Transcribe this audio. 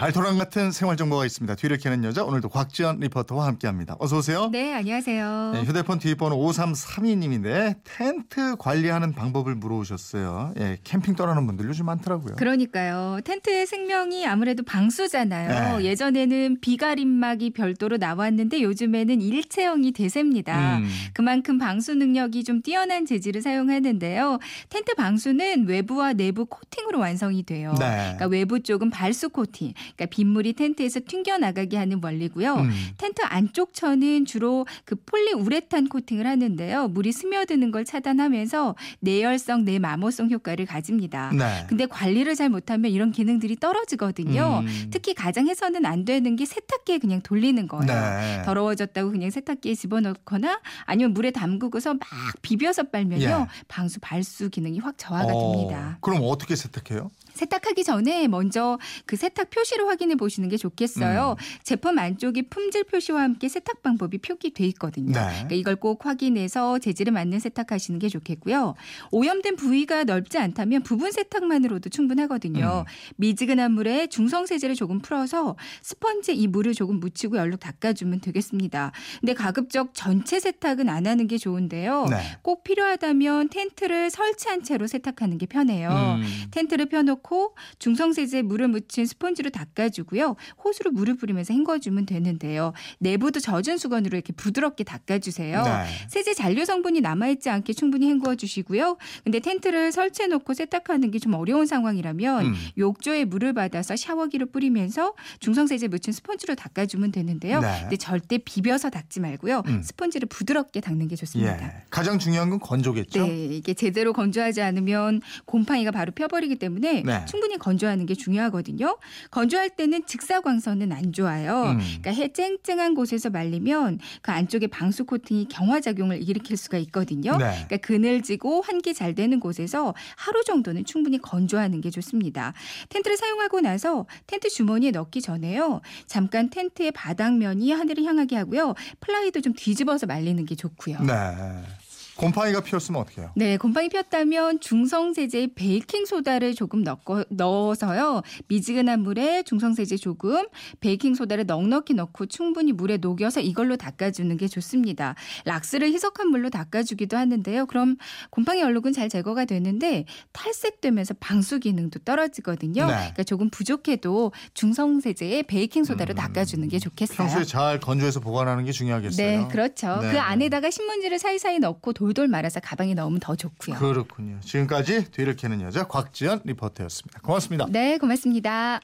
알토란 같은 생활 정보가 있습니다. 뒤를 캐는 여자 오늘도 곽지연 리포터와 함께합니다. 어서 오세요. 네, 안녕하세요. 네, 휴대폰 뒷번호 5332님인데 텐트 관리하는 방법을 물어오셨어요. 예, 캠핑 떠나는 분들 요즘 많더라고요. 그러니까요. 텐트의 생명이 아무래도 방수잖아요. 네. 예전에는 비가림막이 별도로 나왔는데 요즘에는 일체형이 대세입니다. 음. 그만큼 방수 능력이 좀 뛰어난 재질을 사용하는데요. 텐트 방수는 외부와 내부 코팅으로 완성이 돼요. 네. 그러니까 외부 쪽은 발수 코팅, 그러니까 빗물이 텐트에서 튕겨 나가게 하는 원리고요. 음. 텐트 안쪽 천은 주로 그 폴리우레탄 코팅을 하는데요. 물이 스며드는 걸 차단하면서 내열성, 내마모성 효과를 가집니다. 네. 근데 관리를 잘 못하면 이런 기능들이 떨어지거든요. 음. 특히 가장 해서는 안 되는 게 세탁기에 그냥 돌리는 거예요. 네. 더러워졌다고 그냥 세탁기에 집어넣거나 아니면 물에 담그고서 막 비벼서 빨면요. 예. 방수 발수 기능이 확 저하가 어, 됩니다. 그럼 어떻게 세탁해요? 세탁하기 전에 먼저 그 세탁 표시를 확인해 보시는 게 좋겠어요. 음. 제품 안쪽에 품질 표시와 함께 세탁 방법이 표기돼 있거든요. 네. 그러니까 이걸 꼭 확인해서 재질에 맞는 세탁하시는 게 좋겠고요. 오염된 부위가 넓지 않다면 부분 세탁만으로도 충분하거든요. 음. 미지근한 물에 중성 세제를 조금 풀어서 스펀지에 이 물을 조금 묻히고 열로 닦아주면 되겠습니다. 근데 가급적 전체 세탁은 안 하는 게 좋은데요. 네. 꼭 필요하다면 텐트를 설치한 채로 세탁하는 게 편해요. 음. 텐트를 펴놓고 중성세제에 물을 묻힌 스펀지로 닦아주고요. 호수로 물을 뿌리면서 헹궈주면 되는데요. 내부도 젖은 수건으로 이렇게 부드럽게 닦아주세요. 네. 세제 잔류 성분이 남아있지 않게 충분히 헹궈 주시고요. 근데 텐트를 설치해놓고 세탁하는 게 좀 어려운 상황이라면 음. 욕조에 물을 받아서 샤워기를 뿌리면서 중성세제 묻힌 스펀지로 닦아주면 되는데요. 네. 근데 절대 비벼서 닦지 말고요. 음. 스펀지를 부드럽게 닦는 게 좋습니다. 예. 가장 중요한 건 건조겠죠? 네, 이게 제대로 건조하지 않으면 곰팡이가 바로 펴버리기 때문에 네. 충분히 건조하는 게 중요하거든요. 건조할 때는 직사광선은 안 좋아요. 음. 그러니까 해 쨍쨍한 곳에서 말리면 그 안쪽에 방수 코팅이 경화 작용을 일으킬 수가 있거든요. 네. 그러니까 그늘지고 환기 잘 되는 곳에서 하루 정도는 충분히 건조하는 게 좋습니다. 텐트를 사용하고 나서 텐트 주머니에 넣기 전에요. 잠깐 텐트의 바닥면이 하늘을 향하게 하고요. 플라이도 좀 뒤집어서 말리는 게 좋고요. 네. 곰팡이가 피었으면 어떻게 해요? 네, 곰팡이 폈다면 중성세제에 베이킹 소다를 조금 넣고, 넣어서요. 미지근한 물에 중성세제 조금, 베이킹 소다를 넉넉히 넣고 충분히 물에 녹여서 이걸로 닦아주는 게 좋습니다. 락스를 희석한 물로 닦아주기도 하는데요. 그럼 곰팡이 얼룩은 잘 제거가 되는데 탈색되면서 방수 기능도 떨어지거든요. 네. 그러니까 조금 부족해도 중성세제에 베이킹 소다로 음. 닦아주는 게 좋겠어요. 평소에 잘 건조해서 보관하는 게 중요하겠어요. 네, 그렇죠. 네. 그 안에다가 신문지를 사이사이 넣고 돌돌 말아서 가방에 넣으면 더 좋고요. 그렇군요. 지금까지 뒤를 캐는 여자 곽지연 리포터였습니다. 고맙습니다. 네, 고맙습니다.